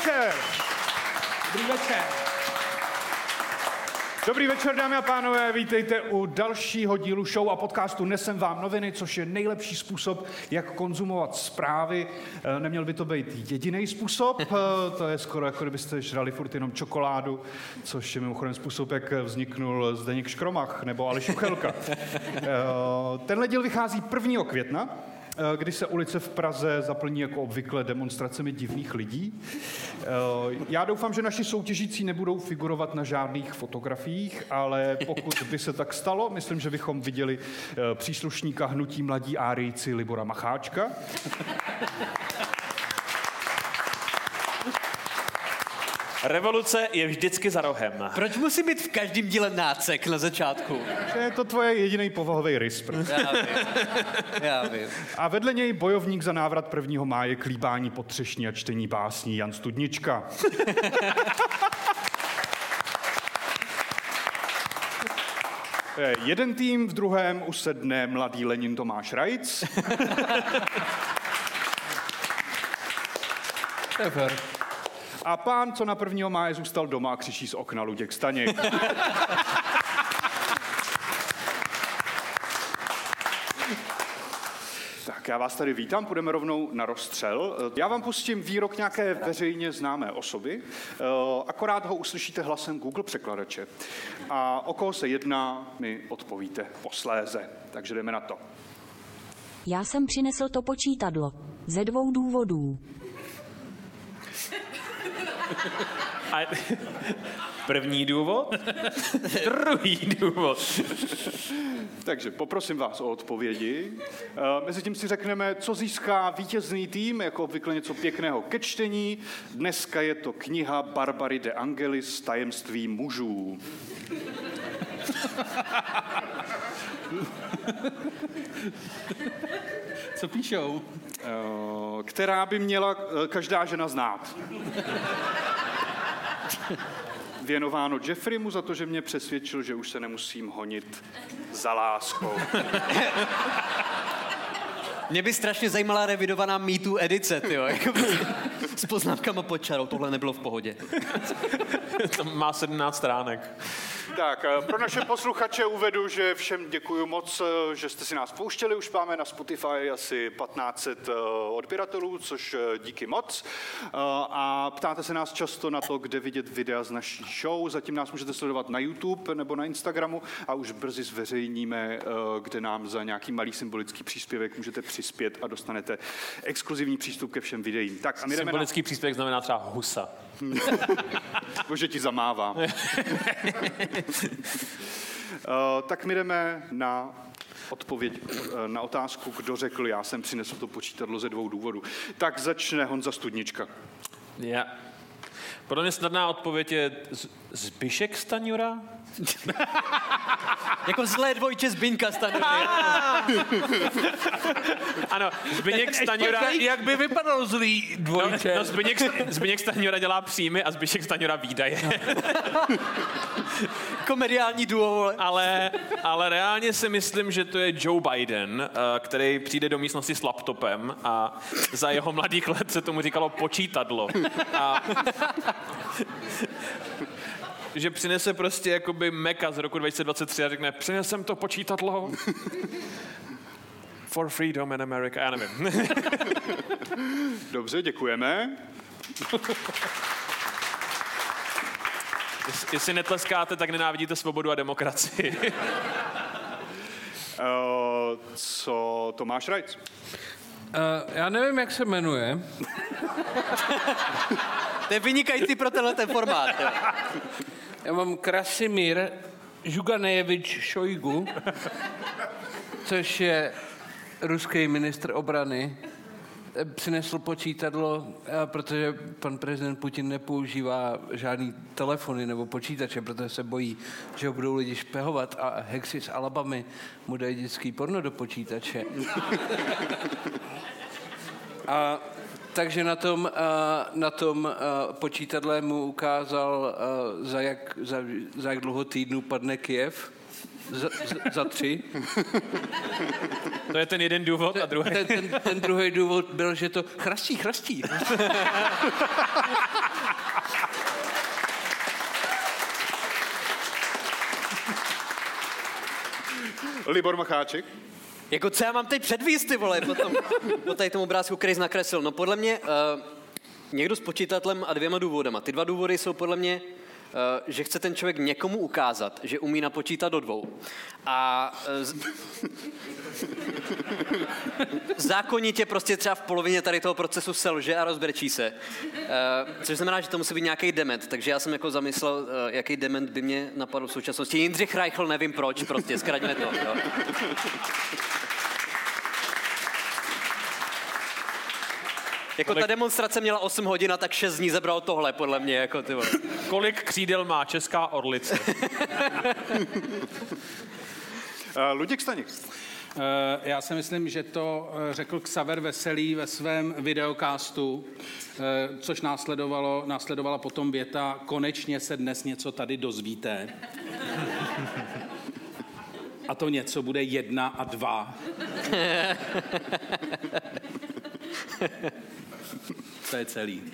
večer. Dobrý večer. Dobrý večer, dámy a pánové, vítejte u dalšího dílu show a podcastu Nesem vám noviny, což je nejlepší způsob, jak konzumovat zprávy. Eh, Neměl by to být jediný způsob, eh, to je skoro jako kdybyste žrali furt jenom čokoládu, což je mimochodem způsob, jak vzniknul Zdeněk Škromach nebo Aleš Uchelka. Eh, Tenhle díl vychází 1. května, eh, kdy se ulice v Praze zaplní jako obvykle demonstracemi divných lidí. Eh, Já doufám, že naši soutěžící nebudou figurovat na žádných fotografiích, ale pokud by se tak stalo, myslím, že bychom viděli eh, příslušníka hnutí mladí árijci Libora Macháčka. Revoluce je vždycky za rohem. Proč musí být v každém díle nácek na začátku? Že je to tvoje jediný povahový rys. prostě. Já vím. Já vím. A vedle něj bojovník za návrat 1. máje k líbání potřešní a čtení básní Jan Studnička. Eh, Jeden tým, v druhém usedne mladý Lenin Tomáš Rajc. To je fér. A pán, co na 1. máje zůstal doma, křičí z okna Luděk Staněk. Tak já vás tady vítám, půjdeme rovnou na rozstřel. Já vám pustím výrok nějaké veřejně známé osoby, eh, akorát ho uslyšíte hlasem Google překladače. A o koho se jedná, mi odpovíte posléze. Takže jdeme na to. Já jsem přinesl to počítadlo. Ze dvou důvodů. A první důvod, druhý důvod. Takže poprosím vás o odpovědi. Eh, Mezitím si řekneme, co získá vítězný tým, jako obvykle něco pěkného ke čtení. Dneska je to kniha Barbary de Angelis Tajemství mužů. Co píšou? Eh, která by měla eh, každá žena znát. Věnováno Jeffreymu za to, že mě přesvědčil, že už se nemusím honit za láskou. Mě by strašně zajímala revidovaná MeToo edice, tyjo. Jako s poznámkama pod čarou. Tohle nebylo v pohodě. To má 17 stránek. Tak, eh, pro naše posluchače uvedu, že všem děkuji moc, eh, že jste si nás pouštěli. Už máme na Spotify asi 1500 eh, odběratelů, což díky moc. A ptáte se nás často na to, kde vidět videa z naší show. Zatím nás můžete sledovat na YouTube nebo na Instagramu a už brzy zveřejníme, kde nám za nějaký malý symbolický příspěvek můžete přispět a dostanete exkluzivní přístup ke všem videím. Tak a my jdeme na... Symbolický příspěvek znamená třeba husa. Bože ti zamává. Eh, tak my jdeme na odpověď eh, na otázku, kdo řekl, já jsem přinesl to počítadlo ze dvou důvodů. Tak začne Honza Studnička. Já. Podle mě snadná odpověď je Z- Zbyšek Staňura? Jako zlé dvojče Zbyňka Stanjury. Ano, Zbyněk Staňura... Jak by vypadal zlý No, dvojče? no Zbyněk, Zbyněk Staňura dělá příjmy a Zbyšek Staňura výdaje. Komediální duo, vole. ale, ale reálně si myslím, že to je Joe Biden, eh, který přijde do místnosti s laptopem a za jeho mladých let se tomu říkalo počítadlo. A že přinese prostě jakoby Meka z roku 2023 a řekne, přinesem to počítadlo for freedom in America. Já nevím. Dobře, děkujeme. Jest- Jestli netleskáte, tak nenávidíte svobodu a demokracii. Eh, Co Tomáš Rajc? Uh, já nevím, jak se jmenuje. To je vynikající pro tenhle ten formát. jo. Já mám Krasimír Žuganejevič Šojgu, což je ruský ministr obrany. Eh, Přinesl počítadlo, eh, protože pan prezident Putin nepoužívá žádný telefony nebo počítače, protože se bojí, že ho budou lidi špehovat a hexy z Alabamy mu dají dětský porno do počítače. A takže na tom, a, na tom a, počítadle mu ukázal, a, za jak, za, za jak dlouho týdnů padne Kiev. za, za, za tři. To je ten jeden důvod a druhý. Ten, ten, ten druhý důvod byl, že to chrastí, chrastí. Libor Macháček. Jako co já mám teď předvíst, ty vole, potom, po tady tomu obrázku, který jsi nakreslil. No podle mě uh, někdo s počítatlem a dvěma důvodama. Ty dva důvody jsou podle mě, uh, že chce ten člověk někomu ukázat, že umí napočítat do dvou. A uh, z... zákonitě prostě třeba v polovině tady toho procesu selže a rozbrečí se. Uh, což znamená, že to musí být nějaký dement. Takže já jsem jako zamyslel, uh, jaký dement by mě napadl v současnosti. Jindřich Reichl, nevím proč, prostě zkraťme to. Jo. Jako ta demonstrace měla 8 hodin a tak 6 dní zebralo tohle, podle mě, jako ty vole. Kolik křídel má česká orlice? Uh, Luděk Staněk. Eh, Já si myslím, že to eh, řekl Xaver Veselý ve svém videokástu, eh, což následovalo, následovala potom věta, konečně se dnes něco tady dozvíte. A to něco bude jedna a dva. To je celý.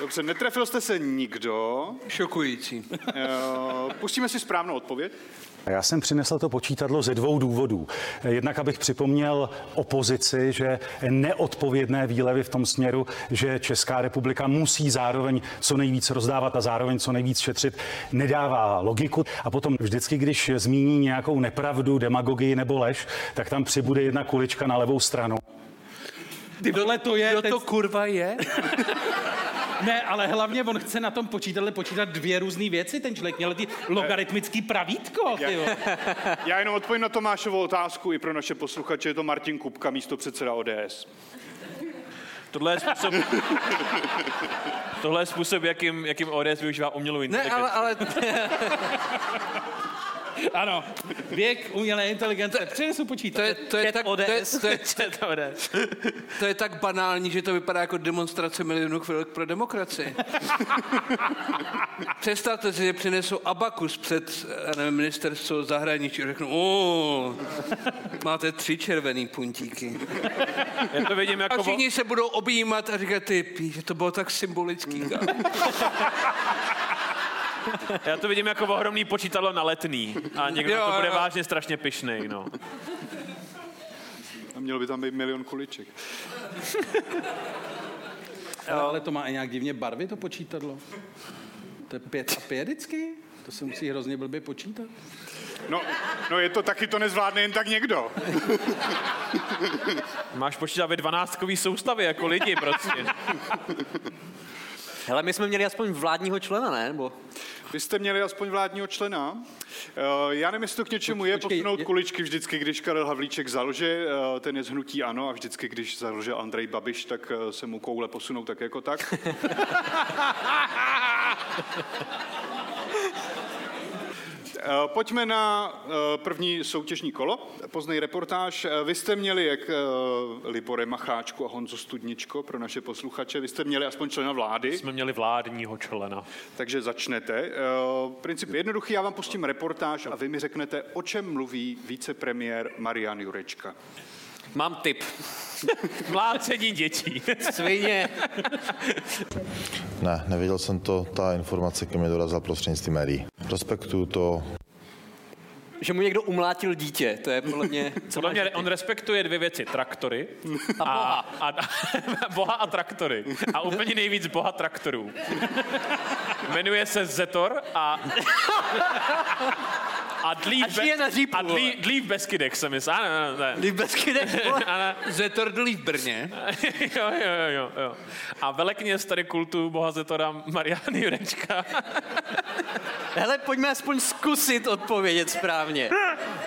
Dobře, netrefil jste se nikdo. Šokující. Uh, pustíme si správnou odpověď. Já jsem přinesl to počítadlo ze dvou důvodů. Jednak, abych připomněl opozici, že neodpovědné výlevy v tom směru, že Česká republika musí zároveň co nejvíc rozdávat a zároveň co nejvíc šetřit, nedává logiku. A potom vždycky, když zmíní nějakou nepravdu, demagogii nebo lež, tak tam přibude jedna kulička na levou stranu. Ty vole, to je... Kdo to kurva je? Ne, ale hlavně on chce na tom počítadle počítat dvě různé věci. Ten člověk měl ty logaritmický pravítko. Ty vole. Já jenom odpovím na Tomášovu otázku i pro naše posluchače. Je to Martin Kupka, místo předseda ODS. Tohle je způsob, tohle je způsob jakým, jakým ODS využívá umělou Ne, inteligenci. ale, ale Ano, věk umělé inteligence. Přinesu to počítat. je, to je, tak, to je, ODS. to je, To je to to je tak banální, že to vypadá jako demonstrace milionů chvilek pro demokracii. Představte si, že přinesou abakus před já nevím, ministerstvo zahraničí a řeknu, o, máte tři červený puntíky. Já to vidím A jako... všichni se budou objímat a říkat, ty pí, že to bylo tak symbolický. kámo." Já to vidím jako ohromný počítadlo na letný. A někdo Jo, to bude jo. vážně strašně pyšnej, no. A mělo by tam být milion kuliček. Ale, ale to má i nějak divně barvy, to počítadlo. To je pět a pět vždycky? To se musí hrozně blbě počítat. No, no je to taky, to nezvládne jen tak někdo. Máš počítat ve dvanáctkový soustavě jako lidi prostě. Hele, my jsme měli aspoň vládního člena, ne? Nebo... Vy jste měli aspoň vládního člena. Eh, Já nevím, jestli to k něčemu je posunout kuličky vždycky, když Karel Havlíček zalže, eh, ten je z hnutí ano, a vždycky, když zalže Andrej Babiš, tak eh, se mu koule posunou tak jako tak. Eh, Pojďme na eh, první soutěžní kolo. Poznej reportáž. Eh, Vy jste měli, jak Libore Macháčku a Honzo Studničko pro naše posluchače, vy jste měli aspoň člena vlády. Jsme měli vládního člena. Takže začnete. Princip je jednoduchý, já vám pustím reportáž a vy mi řeknete, o čem mluví vicepremiér Marian Jurečka. Mám tip. Mlácení dětí. Svině. Ne, nevěděl jsem to, ta informace ke mně dorazila prostřednictvím médií. Respektuju to, Že mu někdo umlátil dítě, to je podle mě... Co Podle mě on respektuje dvě věci. Traktory A boha. a, a, boha a traktory. A úplně nejvíc boha traktorů. Jmenuje se Zetor a... A dlí, A žije na řípu, a dlí, dlí v Beskydech se myslí. Ano, ne. Líp bez kydek, vole. Ano. Zetor dlí v Brně. jo, jo, jo, jo. A velekněz tady kultu boha Zetora Marian Jurečka Hele, pojďme aspoň zkusit odpovědět správně.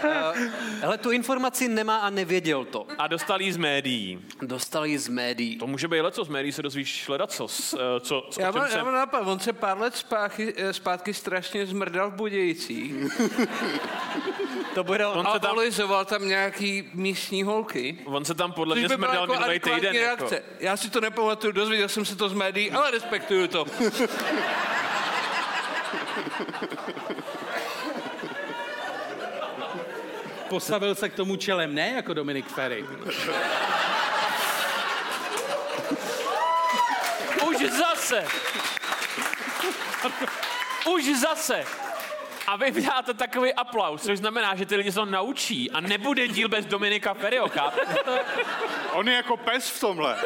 Uh, hele, tu informaci nemá a nevěděl to. A dostal jí z médií. Dostal ji z médií. To může být leco, z médií se dozvíš hledat co, co, co, Já mám, se... já mám nápad, on se pár let zpátky, eh, zpátky strašně zmrdal v Budějcích To bude on. A se tam- tam nějaký místní holky. On se tam podle mě by smrdal jako minulý týden. Jako. reakce. Já si to nepamatuju, dozvěděl jsem se to z médií, ale respektuju to. Postavil se k tomu čelem, ne jako Dominik Ferry. Už zase! Už zase! A vy vydáte takový aplaus, což znamená, že ty lidi se to naučí a nebude díl bez Dominika Ferryho, chápete? On je jako pes v tomhle.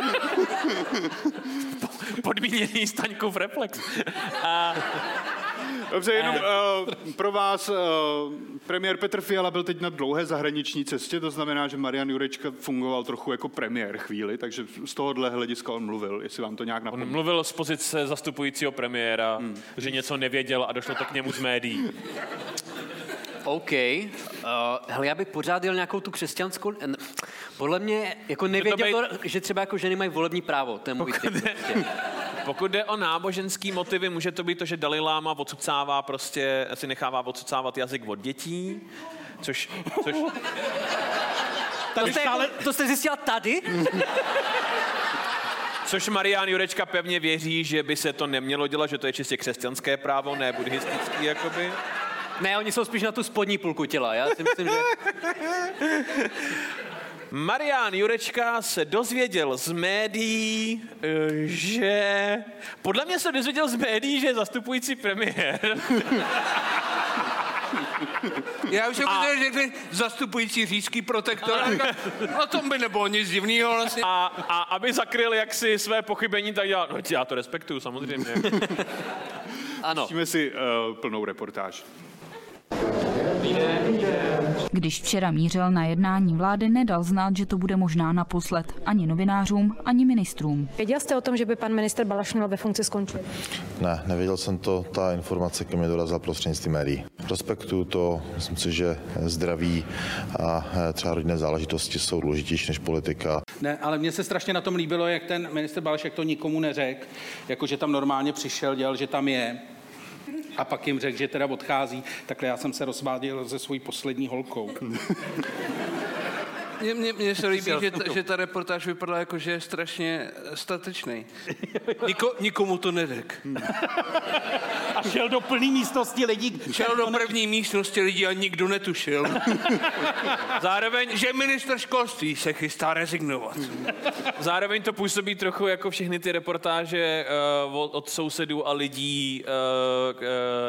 Podmíněný Staňkův reflex. A Dobře, jenom uh, pro vás, uh, premiér Petr Fiala byl teď na dlouhé zahraniční cestě, to znamená, že Marian Jurečka fungoval trochu jako premiér chvíli, takže z tohohle hlediska on mluvil, jestli vám to nějak on napomíná. mluvil z pozice zastupujícího premiéra, hmm. že něco nevěděl a došlo to k němu z médií. OK. Uh, hele, já bych pořád jel nějakou tu křesťanskou... n- Podle mě, jako nevěděl to, že třeba jako ženy mají volební právo. To je můj typ, prostě. Pokud jde o náboženský motivy, může to být to, že Dalai Lama odsucává prostě, si nechává odsucávat jazyk od dětí, což, což To jste, jako, to jste zjistila tady? Což Marián Jurečka pevně věří, že by se to nemělo dělat, že to je čistě křesťanské právo, ne buddhistický, jakoby. Ne, oni jsou spíš na tu spodní půlku těla. Já si myslím, že... Marián Jurečka se dozvěděl z médií, eh, že... Podle mě se dozvěděl z médií, že je zastupující premiér. Já už jsem že řekli zastupující říšský protektor. Na tom by nebylo nic divného vlastně. A, a aby zakryl jaksi své pochybení, tak já, no, já to respektuju samozřejmě. Ano. Pustíme si uh, plnou reportáž. Když včera mířil na jednání vlády, nedal znát, že to bude možná naposled. Ani novinářům, ani ministrům. Věděl jste o tom, že by pan minister Balaš měl ve funkci skončit? Ne, nevěděl jsem to, ta informace ke mně dorazila prostřednictvím médií. Respektuju to, myslím si, že zdraví a eh, třeba rodinné záležitosti jsou důležitější než politika. Ne, ale mně se strašně na tom líbilo, jak ten minister Balšek to nikomu neřekl, jako že tam normálně přišel, dělal, že tam je. A pak jim řekl, že teda odchází. Takhle já jsem se rozváděl se svojí poslední holkou. Mně, mně, mně se líbí, že ta, že ta reportáž vypadala jako, že je strašně statečný. Niko, nikomu to neřek. A šel do plný místnosti lidí. Šel do první místnosti lidí a nikdo netušil. Zároveň, Že minister školství se chystá rezignovat. zároveň to působí trochu jako všechny ty reportáže uh, od, od sousedů a lidí, uh,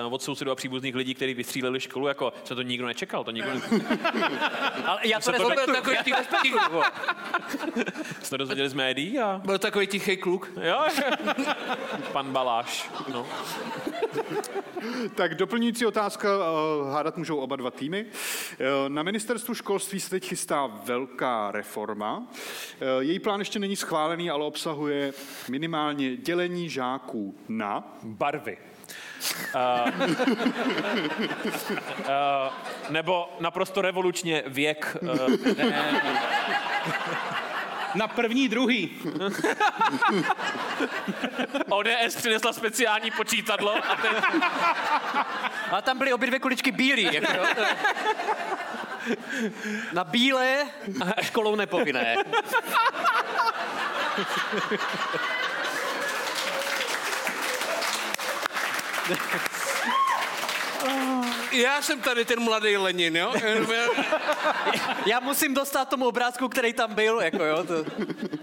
uh, od sousedů a příbuzných lidí, kteří vystříleli školu, jako se to nikdo nečekal, to nikdo ne... Ale já to to Byl. Tichý, tichý, Jste to dozvěděli z médií a... byl takový tichý kluk. Jo, pan Baláš. No. Tak doplňující otázka, eh, hádat můžou oba dva týmy. Eh, Na ministerstvu školství se teď chystá velká reforma. Eh, Její plán ještě není schválený, ale obsahuje minimálně dělení žáků na Barvy. Uh, uh, nebo naprosto revolučně věk. Uh, Na první, druhý. ODS přinesla speciální počítadlo a teď Ale tam byly obě dvě kuličky bílý. Jako, jo, Na bílé a školou nepovinné. Já jsem tady ten mladý Lenin, jo? Já musím dostat tomu obrázku, který tam byl. Jako, jo, to...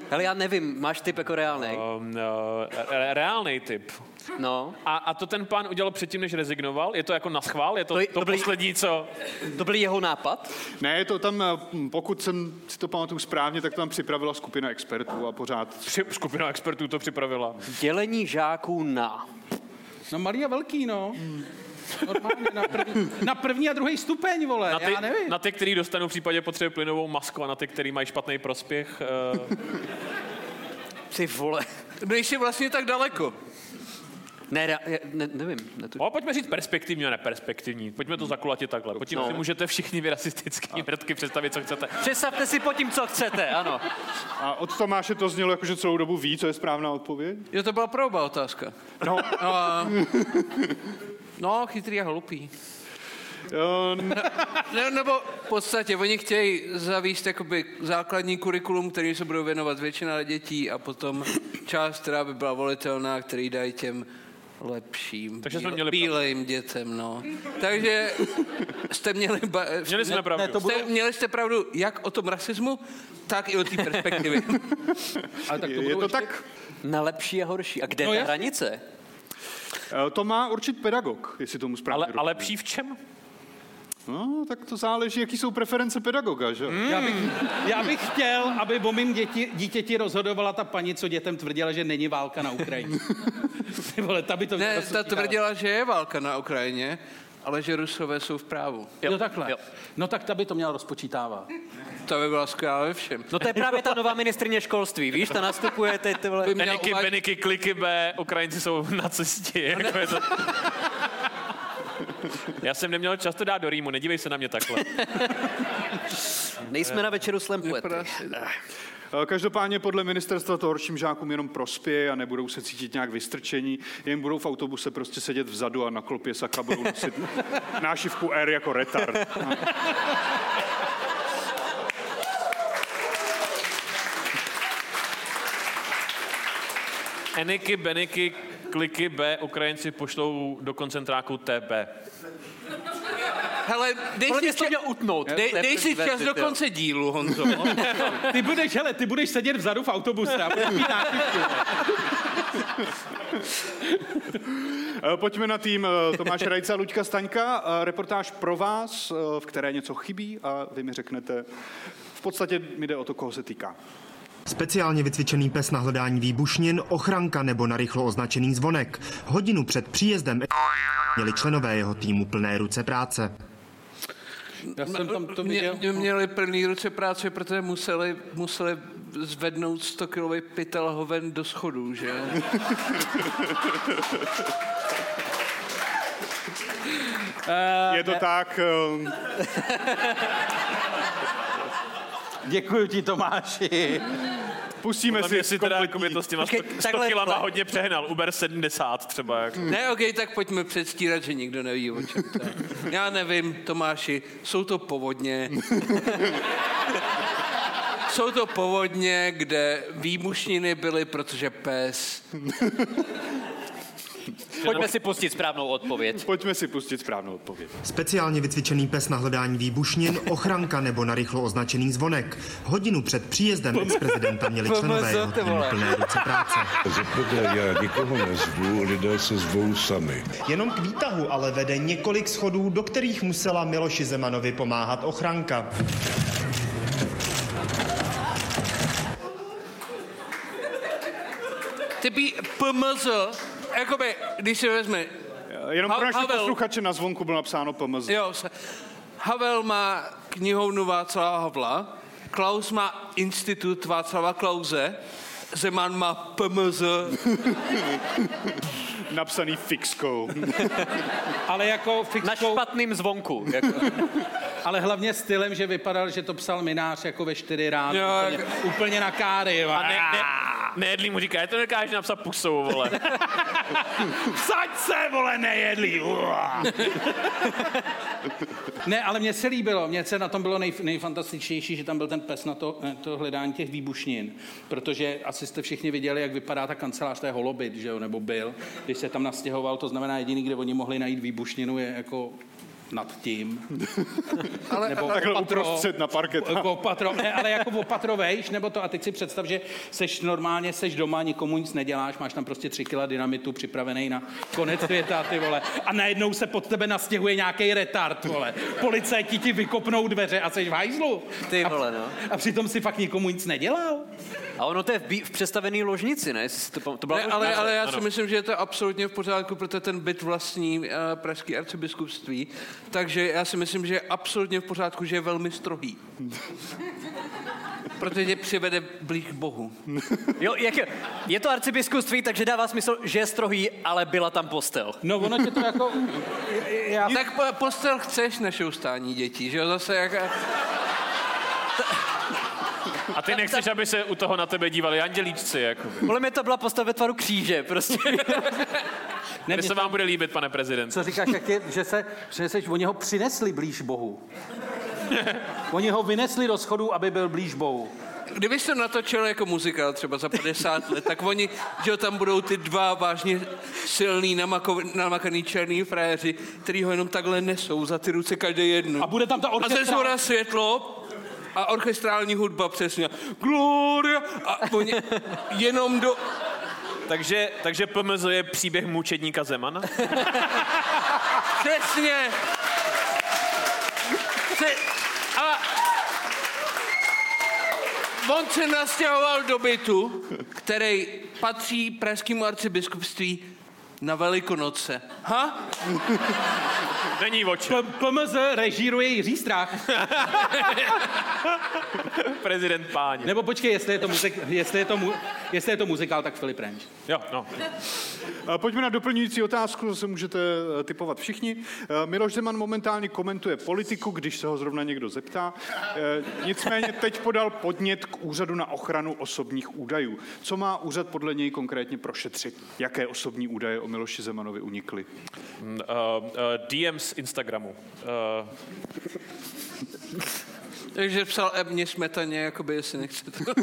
Hele, já nevím, máš typ jako reálný. um, uh, re- reálný typ. No, A, a to ten pán udělal předtím, než rezignoval? Je to jako na schvál? Je to To to, to byly- poslední, co... to byl jeho nápad. Ne, je to tam, eh, pokud jsem si to pamatuju správně, tak to tam připravila skupina expertů a pořád Při, skupina expertů to připravila. Dělení žáků na. No malý a velký, no. Normálně na první, na první a druhý stupeň, vole, Na ty, já nevím. na ty, který dostanou v případě potřeby plynovou masku a na ty, který mají špatný prospěch. Uh, Ty vole. Nejsi vlastně tak daleko. Ne, ne, ne nevím. Ne, to... No, pojďme říct perspektivní a neperspektivní. Pojďme to zakulatit takhle. Pod tím No. si můžete všichni vy rasistický mrtky představit, co chcete. Představte si pod tím, co chcete, ano. A od Tomáše to znělo jako, že celou dobu ví, co je správná odpověď? Jo, to byla proba otázka. No. A, no, chytrý a hloupý. Uh, Ne, nebo v podstatě oni chtějí zavíst jakoby základní kurikulum, který se budou věnovat většina dětí a potom část, která by byla volitelná, který dají těm lepším, Takže jsme měli bílejm dětem, no. Takže jste měli... Ba- Měli jsme pravdu. Ne, to Jste, budou, měli jste pravdu jak o tom rasismu, tak i o té perspektivě. ale tak to je to ještě, tak? Na lepší a horší. A kde No je ta hranice? Eh, To má určit pedagog, jestli tomu správně Ale, a rozumím. lepší v čem? No, tak to záleží, jaký jsou preference pedagoga, že? Mm. Já bych, já bych chtěl, aby o mým děti, dítěti rozhodovala ta paní, co dětem tvrdila, že není válka na Ukrajině. Ty vole, ta by to Ne, ta rozpočítala. tvrdila, že je válka na Ukrajině, ale že Rusové jsou v právu. Jo, takhle. Jo. No tak ta by to měla rozpočítávat. To by byla skvělá ve všem. No to je právě ta nová ministrině školství, víš, ta nastupuje teď, ty vole. By měla Beniky, uvádět- Beniky, kliky B, Ukrajinci jsou na cestě. Jako je to... Já jsem neměl čas to dát do rýmu, nedívej se na mě takhle. Nejsme na večeru slam. Eh, Každopádně podle ministerstva to horším žákům jenom prospěje a nebudou se cítit nějak vystrčení, jen budou v autobuse prostě sedět vzadu a na klopě saka budou nosit nášivku R jako retard. Eniky, Beniky, kliky B, Ukrajinci pošlou do koncentráku TB. Hele, dej Podle mě si, to měl utnout. dej, dej si čas do jo. konce dílu, Honzo. Ty budeš, hele, ty budeš sedět vzadu v autobuse a budeš mít. Eh, Pojďme na tým eh, Tomáše Rajce a Luďka Staňka. Eh, Reportáž pro vás, v které něco chybí a vy mi řeknete, v podstatě mi jde o to, koho se týká. Speciálně vycvičený pes na hledání výbušnin, ochranka nebo narychlo označený zvonek. Hodinu před příjezdem měli členové jeho týmu plné ruce práce. Já jsem tam to Mě, viděl. mě měli plný ruce práce, protože museli, museli zvednout 100 kilový pytel hoven do schodů, že? Je to tak, eh, Děkuji ti, Tomáši. Pustíme si si teda jako by to s těma 100, Počkej, 100 takhle- kilama hodně přehnal. Uber 70 třeba. Jako. Ne, ok, tak pojďme předstírat, že nikdo neví, o čem to je. Já nevím, Tomáši, jsou to povodně. Jsou to povodně, kde výbušniny byly, protože pes. Pojďme si pustit správnou odpověď. Pojďme si pustit správnou odpověď. Speciálně vycvičený pes na hledání výbušnin, ochranka nebo narychlo označený zvonek. Hodinu před příjezdem ex-prezidenta měli členové jeho plné ruce práce. Zaprvé já nikoho nezvu, lidé se zvou sami. Jenom k výtahu ale vede několik schodů, do kterých musela Miloši Zemanovi pomáhat ochranka. Ty by PMZ, jakoby, když si vezme, Jenom pro naše posluchače na zvonku bylo napsáno PMZ. jo, Havel má knihovnu Václava Havla, Klaus má institut Václava Klauze, Zeman má PMZ, Napsaný fixkou. Ale jako Na fixkou, špatným zvonku. Jako. ale hlavně stylem, že vypadal, že to psal minář jako ve čtyři ráno. Jo, Úplně, úplně na káry. A ne, ne, nejedlý mu říká, je to nekážeš napsat pusou, vole. Vsaď se, vole, nejedlí. Uá. ne, ale mně se líbilo, mně se na tom bylo nej, nejfantastičnější, že tam byl ten pes na to, eh, to hledání těch výbušnin, protože asi jste všichni viděli, jak vypadá ta kancelář, to je holobit, že jo, nebo byl, když se tam nastěhoval, to znamená jediný, kde oni mohli najít výbušninu, je jako nad tím. ale, Nebo Takhle opatro- uprostřed na parket. Jako opatro, ne, ale jako opatro vejš, nebo to, a teď si představ, že seš normálně, seš doma, nikomu nic neděláš, máš tam prostě tři kila dynamitu připravený na konec světa, ty vole, a najednou se pod tebe nastěhuje nějaký retard, vole. Policajti ti vykopnou dveře a seš v hajzlu. Ty vole, no. A přitom si fakt nikomu nic nedělal. A ono to je v, bí- v představený ložnici, ne? To, to byla Ne, ale, ale já si myslím, že je to absolutně v pořádku, protože ten byt vlastní uh, pražský arcibiskupství, takže já si myslím, že je absolutně v pořádku, že je velmi strohý. protože tě přivede blíž k Bohu. Jo, jak je, je to arcibiskupství, takže dává smysl, že je strohý, ale byla tam postel. No ono tě to jako... Já... Tak po- postel chceš než ustání dětí, že jo? Zase jak... A ty nechceš, aby se u toho na tebe dívali andělíčci, jako. Podle mě to byla postel ve tvaru kříže, prostě. Kde se vám bude líbit, pane prezident? Co říkáš, jak je, že se přineseš, oni ho přinesli blíž Bohu. Oni ho vynesli do schodu, aby byl blíž Bohu. Kdybys to natočil jako muzikál třeba za 50 let, tak oni, že tam budou ty dva vážně silný, namako, namakaný černý frajeři, který ho jenom takhle nesou za ty ruce každý jednu. A bude tam ta A orchestra. ze zhora světlo a orchestrální hudba přesně. Gloria! A oni jenom do... Takže, takže PMZ je příběh mučedníka Zemana? Přesně! Pře- a on se nastěhoval do bytu, který patří pražskému arcibiskupství na Velikonoce. Ha? Není oči. PMZ režíruje Jiří Strach. Prezident páně. Nebo počkej, jestli je to, muzik, jestli je to, mu, jestli je to muzikál, tak Filip Renč. Jo, no. A Pojďme na doplňující otázku, zase můžete eh, typovat všichni. Eh, Miloš Zeman momentálně komentuje politiku, když se ho zrovna někdo zeptá. Eh, Nicméně teď podal podnět k úřadu na ochranu osobních údajů. Co má úřad podle něj konkrétně prošetřit? Jaké osobní údaje o Miloši Zemanovi unikly? Uh, uh, DM z Instagramu. Uh, Takže psal Ebně Smetaně, jakoby, jestli nechcete.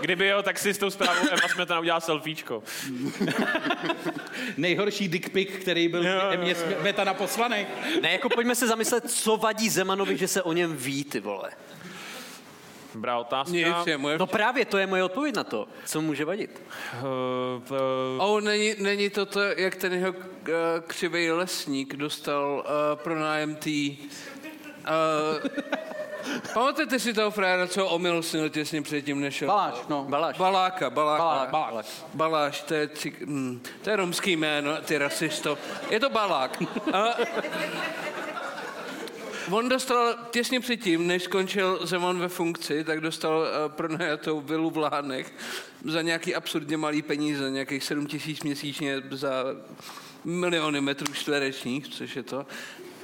kdyby jo, tak si s tou zprávou Eva Smetana udělal selfiečko. Nejhorší dick pic, který byl mě Smetana poslaný. Ne, jako pojďme se zamyslet, co vadí Zemanovi, že se o něm ví, ty vole. Dobrá otázka. Nic, je moje... No právě, to je moje odpověď na to. Co může vadit? Uh, uh, Oh, není, není to to, jak ten jeho uh, křivej lesník dostal uh, pro nájem tý... Uh, pamatujete si toho frajera, co omilostnil těsně předtím, než? Baláš, no. Baláš. Baláka, baláka. Balák, balák. Baláš, to je, cik, hm, to je romský jméno, ty rasisto. Je to Balák. A, on dostal těsně předtím, než skončil Zeman ve funkci, tak dostal uh, pronajatou vilu v Lánech za nějaký absurdně malý peníze, nějakých 7 tisíc měsíčně za miliony metrů čtverečních, což je to.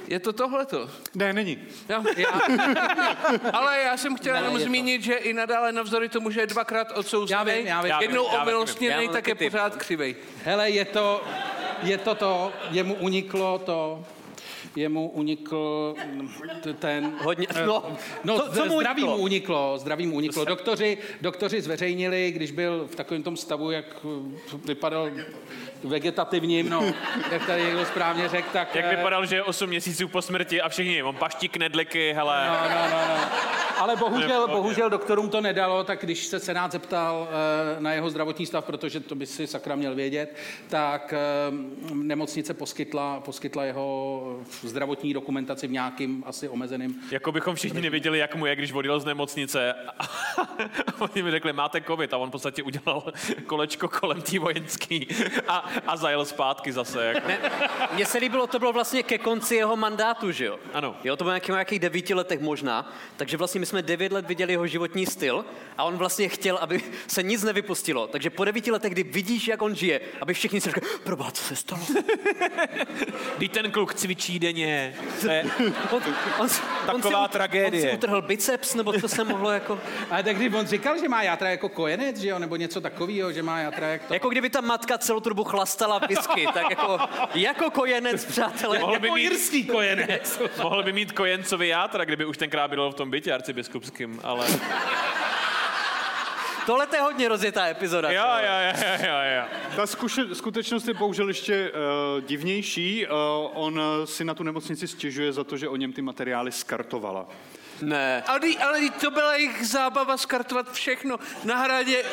Je to tohleto. Ne, není. Já, já, ale já jsem chtěl Ne, jenom je to. zmínit, že i nadále navzdory tomu, že je dvakrát odsouzený, vím, já vím. Já vím, jednou omilostněný, tak je pořád křivej. Hele, je to, je to to, jemu uniklo to, jemu unikl t- ten... Hodně, eh, no, no co- co mu zdraví uniklo? mu uniklo, zdraví mu uniklo. Doktoři, doktoři zveřejnili, když byl v takovém tom stavu, jak eh, vypadal vegetativním, no, jak tady někdo správně řekl, tak... jak eh, vypadal, že je 8 měsíců po smrti a všichni, on paští knedliky, hele. No, no, no, no. Ale bohužel, bohužel doktorům to nedalo, tak když se Senát zeptal eh, na jeho zdravotní stav, protože to by si sakra měl vědět, tak eh, nemocnice poskytla, poskytla jeho zdravotní dokumentaci v nějakým asi omezeným. Jako bychom všichni nevěděli, jak mu je, když odjel z nemocnice. A oni mi řekli, máte covid. A on v podstatě udělal kolečko kolem té vojenský a, a zajel zpátky zase. Jako. Ne, mně se líbilo, to bylo vlastně ke konci jeho mandátu, že jo? Ano. Jo, to bylo nějaký, nějakých devíti letech možná. Takže vlastně my jsme devět let viděli jeho životní styl a on vlastně chtěl, aby se nic nevypustilo. Takže po devíti letech, kdy vidíš, jak on žije, aby všichni si řekli, proboha, co se stalo? Když ten kluk cvičí denně. To je, On, on, si- on Taková si, tragédie. On si utrhl biceps, nebo co se mohlo jako... Ale tak když on říkal, že má játra jako kojenec, že jo, nebo něco takového, že má játra jak to. Jako kdyby ta matka celou tu dobu chlastala whisky, tak jako, jako kojenec, přátelé. mohl, by Jako mít, jirský kojenec. mohl by mít kojencový játra, kdyby už tenkrát byl v tom bytě arcibiskupským, ale... Tohle to je hodně rozjetá epizoda. Jo, jo, jo, jo, jo. Ta zkuše, skutečnost je bohužel ještě uh, divnější. Uh, on eh, si na tu nemocnici stěžuje za to, že o něm ty materiály skartovala. Ne. Ale, ale to byla jejich zábava skartovat všechno. Na hradě...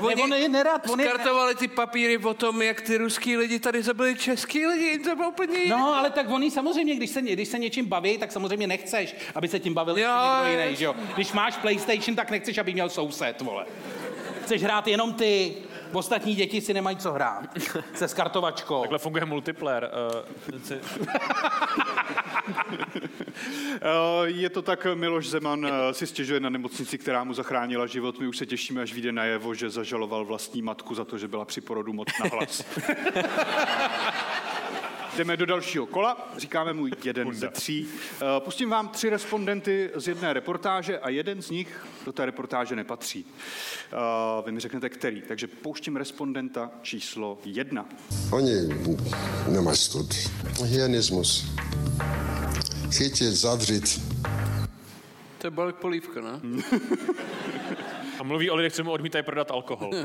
Ne, on je nerad, on je skartovali ty papíry o tom, jak ty ruský lidi tady zabili český lidi. To bylo úplně jiné. No, ale tak oni samozřejmě, když se, když se něčím baví, tak samozřejmě nechceš, aby se tím bavil Jo, někdo je- jiný, že jo? Když máš PlayStation, tak nechceš, aby měl soused, vole. Chceš hrát jenom ty, ostatní děti si nemají co hrát. Se skartovačkou. Takhle funguje multiplayer. Uh, si- Eh, Je to tak, Miloš Zeman eh, si stěžuje na nemocnici, která mu zachránila život. My už se těšíme, až vyjde najevo, že zažaloval vlastní matku za to, že byla při porodu moc na hlas. Jdeme do dalšího kola, říkáme mu jeden ze tří. Eh, Pustím vám tři respondenty z jedné reportáže a jeden z nich do té reportáže nepatří. Eh, Vy mi řeknete, který. Takže pouštím respondenta číslo jedna. Oni nemají stud. Hyenismus. Chytit, zavřít. To je balek polívka, ne? A mluví o lidech, co mu odmítají prodat alkohol.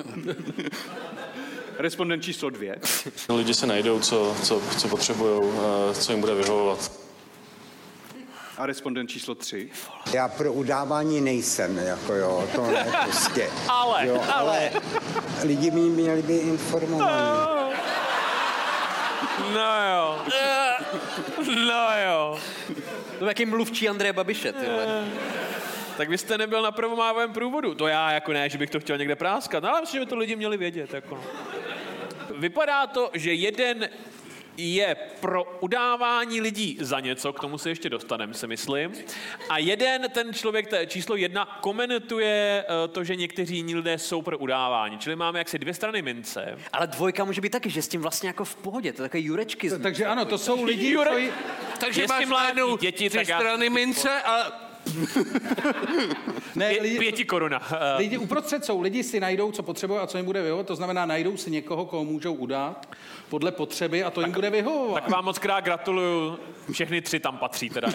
Respondent číslo dvě. Lidi se najdou, co, co, co potřebují, co jim bude vyhovovat. A respondent číslo tři. Já pro udávání nejsem, jako jo, to ne prostě. Ale, jo, ale lidi by měli být informovaní. No jo. No jo. To je jaký mluvčí Andreje Babiše, ty vole. Tak vy jste nebyl na prvomávém průvodu. To já jako ne, že bych to chtěl někde práskat, no, ale myslím, že by to lidi měli vědět. Jako. Vypadá to, že jeden je pro udávání lidí za něco, k tomu se ještě dostaneme, si myslím. A jeden, ten člověk, to je číslo jedna, komentuje eh, to, že někteří jiní lidé jsou pro udávání. Čili máme jaksi dvě strany mince. Ale dvojka může být taky, že s tím vlastně jako v pohodě, to je takový jurečky. Takže ano, to jsou lidi, Jure- koji- Takže máš děti, tři strany mince a Ne, Pě- lidi, Pěti koruna. Eh, lidi uprostřed jsou, lidi si najdou, co potřebují a co jim bude vyhovovat, to znamená, najdou si někoho, koho můžou udát podle potřeby a to jim bude vyhovovat. Tak vám moc krát gratuluju. Všechny tři tam patří teda.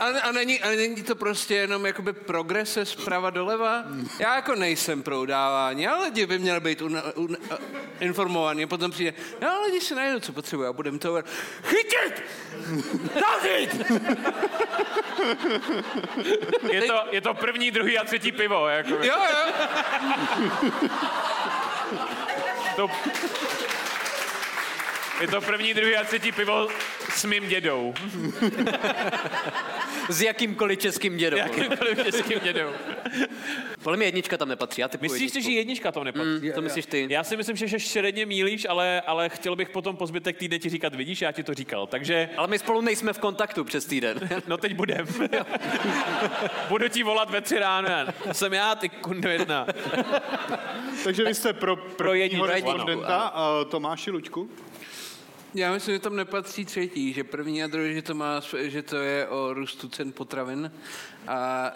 A, a, není, a není to prostě jenom jakoby progrese zprava doleva? Já jako nejsem pro udávání, ale lidi by měli být una, un, uh, informovaní. Potom přijde, no lidi si najdou, co potřebují a budeme to chytit! Zavřít! Je to, je to první, druhý a třetí pivo. Jako. Jo, jo. To, je to první, druhý a třetí pivo s mým dědou. S jakýmkoliv českým dědou. Jakýmkoliv českým dědou. Podle mě jednička tam nepatří. Já Myslíš si, že jednička tam nepatří? Mm, to myslíš ty? Já si myslím, že se šeredně mílíš, ale, ale chtěl bych potom po zbytek týdne ti říkat, vidíš, já ti to říkal. Takže, Ale my spolu nejsme v kontaktu přes týden. no teď budem. Budu ti volat ve tři ráno. Jsem já, ty kundo jedna. Takže vy jste pro prvního jedničku, respondenta a Tomáši Luďku. Já myslím, že tam nepatří třetí, že první a druhý, že to, má, že to je o růstu cen potravin. A, a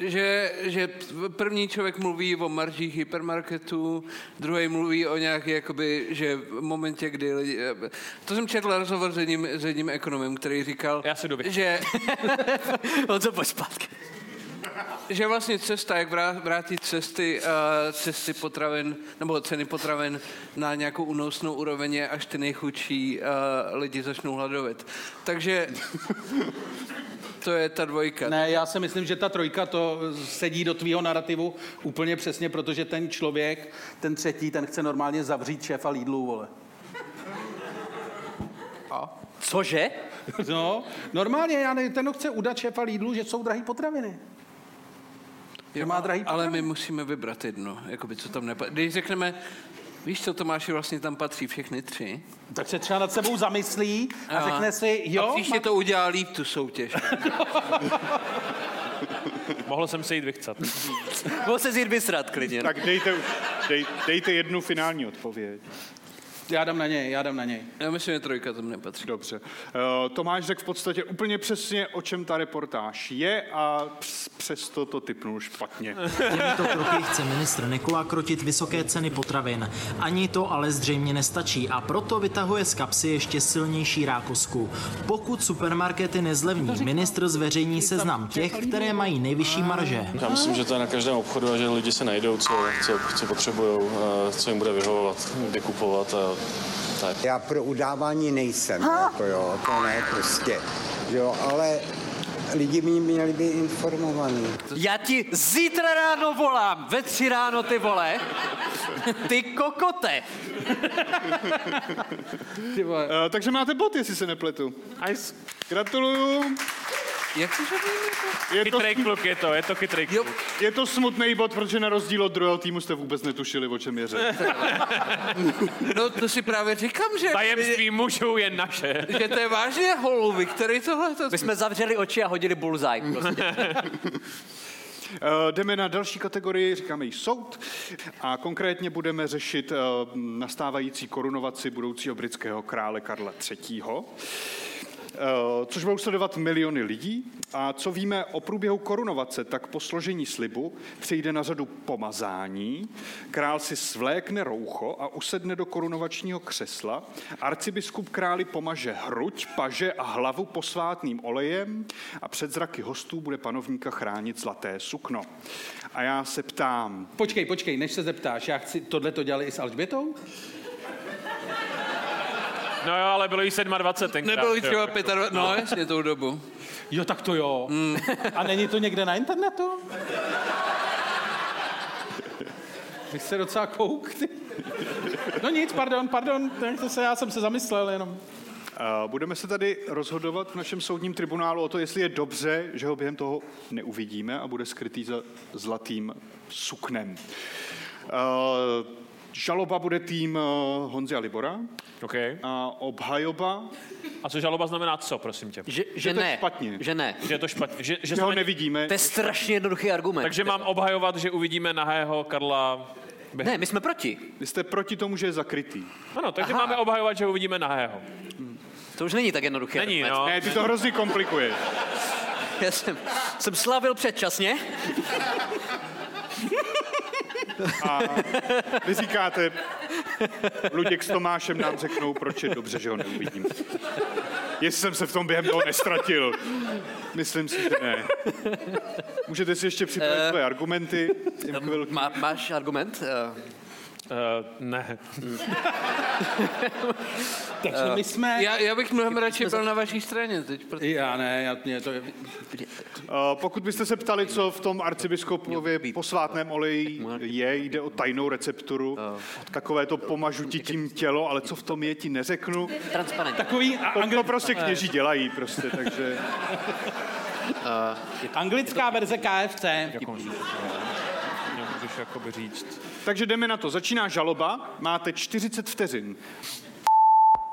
že, že první člověk mluví o maržích hypermarketů, druhý mluví o nějaké, jakoby, že v momentě, kdy lidi... To jsem četl rozhovor s jedním, s jedním ekonomem, který říkal, Já se že, On se pojď zpátky. Že vlastně cesta, jak vrá- vrátit cesty, uh, cesty potravin, nebo ceny potravin na nějakou únosnou úroveň, je, až ty nejchudší uh, lidi začnou hladovat. Takže to je ta dvojka. Ne, já si myslím, že ta trojka to sedí do tvýho narrativu úplně přesně, protože ten člověk, ten třetí, ten chce normálně zavřít šéfa Lidlu, vole. A? Cože? No, normálně, já ne, ten chce udat šéfa Lidlu, že jsou drahý potraviny. Že má drahý Ale my musíme vybrat jedno, jakoby, co tam nepatří. Když řekneme, víš co, Tomáši, vlastně tam patří všechny tři. Tak se třeba nad sebou zamyslí a, A- řekne si, jo, a příště má- to udělá líp tu soutěž. Mohl jsem se jít vychcat. Mohl se jít vysrat klidně. Tak dejte, dej, dejte jednu finální odpověď. Já dám na něj, já dám na něj. Já myslím, že trojka tam nepatří. Dobře. Eh, Tomáš řekl v podstatě úplně přesně, o čem ta reportáž je a přes- přesto to typnul špatně. Těmito kroky chce ministr Nekula krotit vysoké ceny potravin. Ani to ale zřejmě nestačí a proto vytahuje z kapsy ještě silnější rákosku. Pokud supermarkety nezlevní, ministr zveřejní seznam těch, které mají nejvyšší marže. Já myslím, že to je na každém obchodu a že lidi se najdou, co, co, co potřebují, co jim bude vyhovovat, kde kupovat a tak. Já pro udávání nejsem, jako jo, to ne prostě. Jo, ale lidi by měli být informovaní. Já ti zítra ráno volám, ve tři ráno ty vole. Ty kokote. Eh, takže máte bod, jestli se nepletu. Gratuluju. Jak se jmenuje? Je to, Chytrý kluk je to, je to chytrý kluk. je to smutný bod, protože na rozdíl od druhého týmu jste vůbec netušili, o čem je řeč. No to si právě říkám, že... Tajemství mužů je naše. Že to je vážně holový, který tohle... To... My jsme zavřeli oči a hodili bullseye. Prostě. Uh, jdeme na další kategorii, říkáme jí soud. A konkrétně budeme řešit uh, nastávající korunovaci budoucího britského krále Karla III. Uh, což budou sledovat miliony lidí. A co víme o průběhu korunovace, tak po složení slibu přijde na řadu pomazání. Král si svlékne roucho a usedne do korunovačního křesla. Arcibiskup králi pomaže hruď, paže a hlavu posvátným olejem a před zraky hostů bude panovníka chránit zlaté sukno. A já se ptám, Počkej, počkej, než se zeptáš, já chci, tohle to dělali i s Alžbětou? No jo, ale bylo jí 27 tenkrát. Nebylo jí jo. třeba 25, no jasně tou dobu. Jo, tak to jo. Mm. A není to někde na internetu? Vy jste docela kouk, ty. No nic, pardon, pardon, nechte se, já jsem se zamyslel jenom. Budeme se tady rozhodovat v našem soudním tribunálu o to, jestli je dobře, že ho během toho neuvidíme a bude skrytý za zlatým suknem. Uh, Žaloba bude tým uh, Honzy a Libora Okay. a obhajoba, A co žaloba znamená co, prosím tě? Že, že že to je ne. špatně, Že ne. Že je to špatně. Že, že že ho nevidíme. To je strašně jednoduchý argument. Takže mám obhajovat, že uvidíme nahého Karla... Ne, my jsme proti. Vy jste proti tomu, že je zakrytý. Ano, takže Aha. máme obhajovat, že uvidíme nahého. To už není tak jednoduché. Není, no. Ne, ty to hrozně komplikuješ. Já jsem, jsem slavil předčasně. A vy říkáte, Luděk s Tomášem nám řeknou, proč je dobře, že ho neuvidím. Jestli jsem se v tom během toho nestratil. Myslím si, že ne. Můžete si ještě připravit Eh. své argumenty. Chvilku. Má, máš argument? Eh, Uh, ne. Takže my jsme... Já, já bych mnohem radši byl na vaší straně teď. Protože... Já ne, já, mě to je... Uh, pokud byste se ptali, co v tom arcibiskupově posvátném oleji je, jde o tajnou recepturu, takové to pomažu ti tím tělo, ale co v tom je, ti neřeknu. transparent. Takový a To, to prostě kněží dělají prostě, takže... anglická verze KFC. Můžeš jakoby říct. Takže jdeme na to. Začíná žaloba, máte 40 vteřin.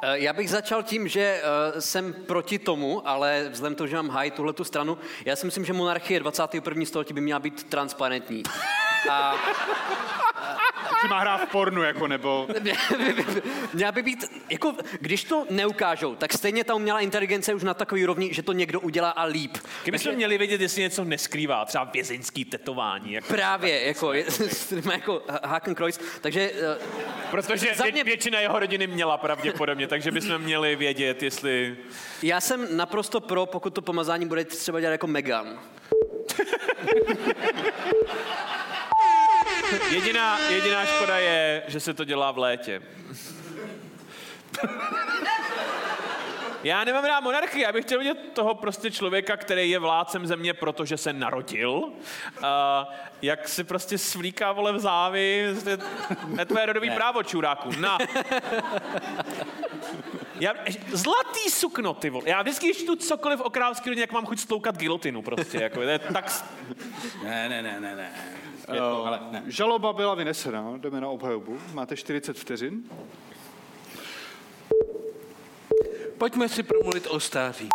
Eh, Já bych začal tím, že eh, jsem proti tomu, ale vzhledem k tomu, že mám hájit tuhle tu stranu, já si myslím, že monarchie 21. století by měla být transparentní. A Či má hrát v pornu, jako nebo... měla by být, jako, když to neukážou, tak stejně ta umělá inteligence už na takový rovni, že to někdo udělá a líp. Kdybychom měli vědět, jestli něco neskrývá, třeba vězeňský tetování. Jak... Právě, jako, je, má jako Hakenkreuz, takže eh, Protože Za mě- většina jeho rodiny měla pravděpodobně, takže bychom měli vědět, jestli... já jsem naprosto pro, pokud to pomazání bude třeba dělat jako Megan. Jediná, jediná škoda je, že se to dělá v létě. Já nemám rád monarchii, já bych chtěl vidět toho prostě člověka, který je vládcem země, protože se narodil. A jak si prostě svlíká vole v závy, je tvoje rodový ne. právo, čuráku. Na. Já, zlatý sukno, ty vole. Já vždycky, když čtu cokoliv o královský rodině, jak mám chuť stloukat gilotinu prostě. Jako, to je tak... Ne, ne, ne, ne, ne. Je to, ale ne. Žaloba byla vynesena, jdeme na obhajobu. Máte 40 vteřin. Pojďme si promluvit o stáří.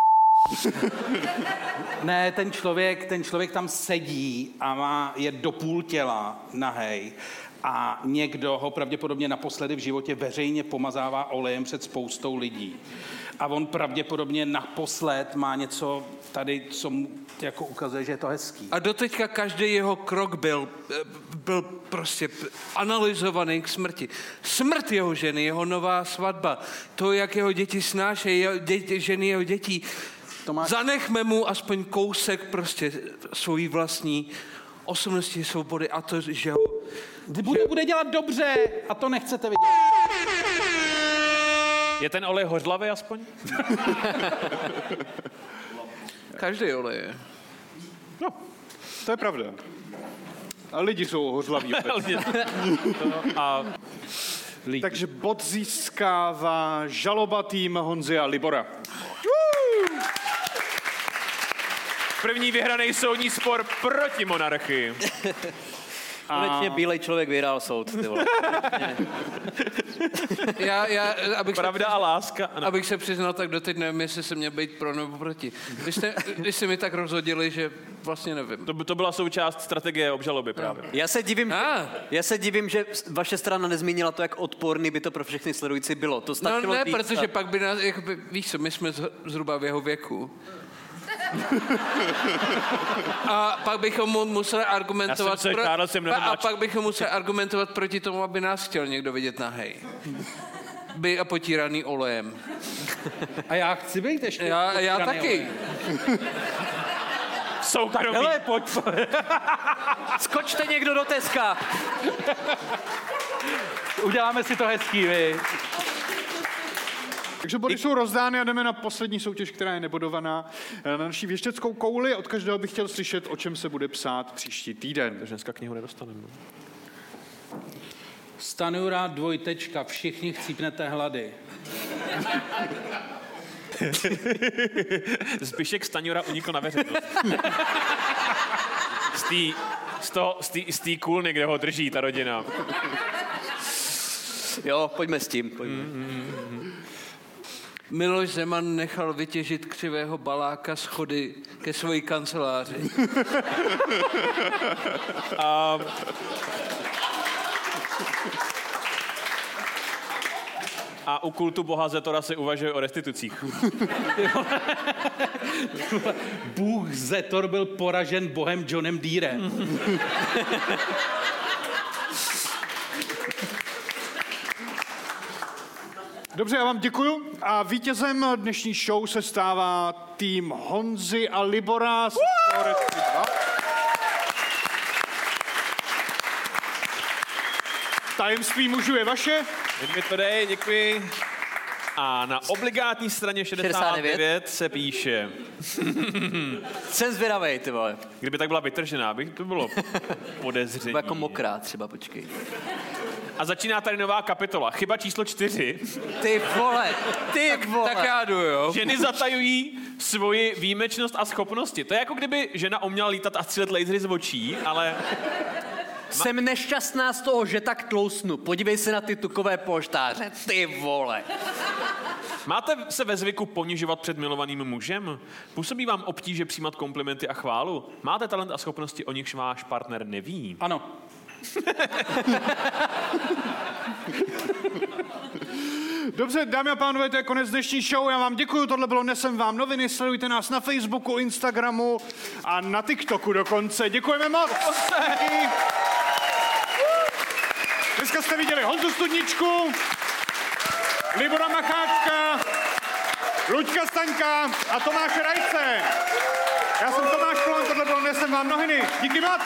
Ne, ten člověk, ten člověk tam sedí a má, je do půl těla nahej a někdo ho pravděpodobně naposledy v životě veřejně pomazává olejem před spoustou lidí. A on pravděpodobně naposled má něco tady, co mu jako ukazuje, že je to hezký. A doteďka každý jeho krok byl, byl prostě analyzovaný k smrti. Smrt jeho ženy, jeho nová svatba, to, jak jeho děti snášejí, jeho děti, ženy jeho dětí. Tomáš- Zanechme mu aspoň kousek prostě svojí vlastní osobnosti, svobody a to, že ho... Bude, bude dělat dobře a to nechcete vidět. Je ten olej hořlavý aspoň? Každý olej je. No, to je pravda. A lidi jsou hořlaví. A Takže bod získává žaloba tým Honzy a Libora. První vyhraný soudní spor proti monarchii. Konečně bílej člověk vyhrál soud, ty vole. Já, já, abych Pravda se a láska. Ano. Abych se přiznal, tak doteď nevím, jestli se mě být pro nebo proti. Když jste, když jste mi tak rozhodili, že vlastně nevím. To, to byla součást strategie obžaloby právě. Já se divím, já se divím, že vaše strana nezmínila to, jak odporný by to pro všechny sledující bylo. To No ne, protože a- pak by nás, jakoby, víš co, my jsme zh- zhruba v jeho věku. A pak bychom mu museli argumentovat... Já jsem se žádal, jsem mnohem a mladší. pak bychom museli argumentovat proti tomu, aby nás chtěl někdo vidět nahej. By a potíraný olejem. A já chci být ještě Já, já taky. Soukromí. Hele, pojď. Skočte někdo do Teska. Uděláme si to hezký, vy. Takže body jsou rozdány a jdeme na poslední soutěž, která je nebodovaná. Na naší věšteckou kouli od každého bych chtěl slyšet, o čem se bude psát příští týden. Takže dneska knihu nedostaneme. Stanura dvojtečka, všichni chcípnete hlady. Zbyšek Staňura unikl na veřejnost. Z té z toho- z té- z té kůlny, kde ho drží ta rodina. Jo, pojďme s tím. Pojďme. Miloš Zeman nechal vytěžit křivého baláka schody ke své kanceláři. A... A u kultu boha Zetora se uvažuje o restitucích. Bůh Zetor byl poražen bohem Johnem Deerem. Dobře, já vám děkuju. A vítězem dnešní show se stává tým Honzy a Libora. z Floresky 2. Tajemství mužů je vaše. Mi to dej, děkuji. A na obligátní straně 69, se píše. Jsem zvědavej, ty vole. Kdyby tak byla vytržená, bych to bylo podezření. Jako mokrá třeba, počkej. A začíná tady nová kapitola. Chyba číslo čtyři. Ty vole, ty vole. Tak já jdu, jo. Ženy zatajují svoji výjimečnost a schopnosti. To je jako kdyby žena uměla lítat a střílet lasery z očí, ale Jsem nešťastná z toho, že tak tlousnu. Podívej se na ty tukové poštáře. Ty vole. máte se ve zvyku ponižovat před milovaným mužem? Působí vám obtíže přijímat komplimenty a chválu? Máte talent a schopnosti, o nichž váš partner neví? Ano. Dobře, dámy a pánové, to je konec dnešní show. Já vám děkuji, tohle bylo Nesem vám noviny. Sledujte nás na Facebooku, Instagramu a na TikToku dokonce. Děkujeme moc. Dneska jste viděli Honzu Studničku, Libora Macháčka, Luďka Staňka a Tomáše Rajce. Já jsem Tomáš Polan, tohle bylo Nesem vám noviny. Díky moc.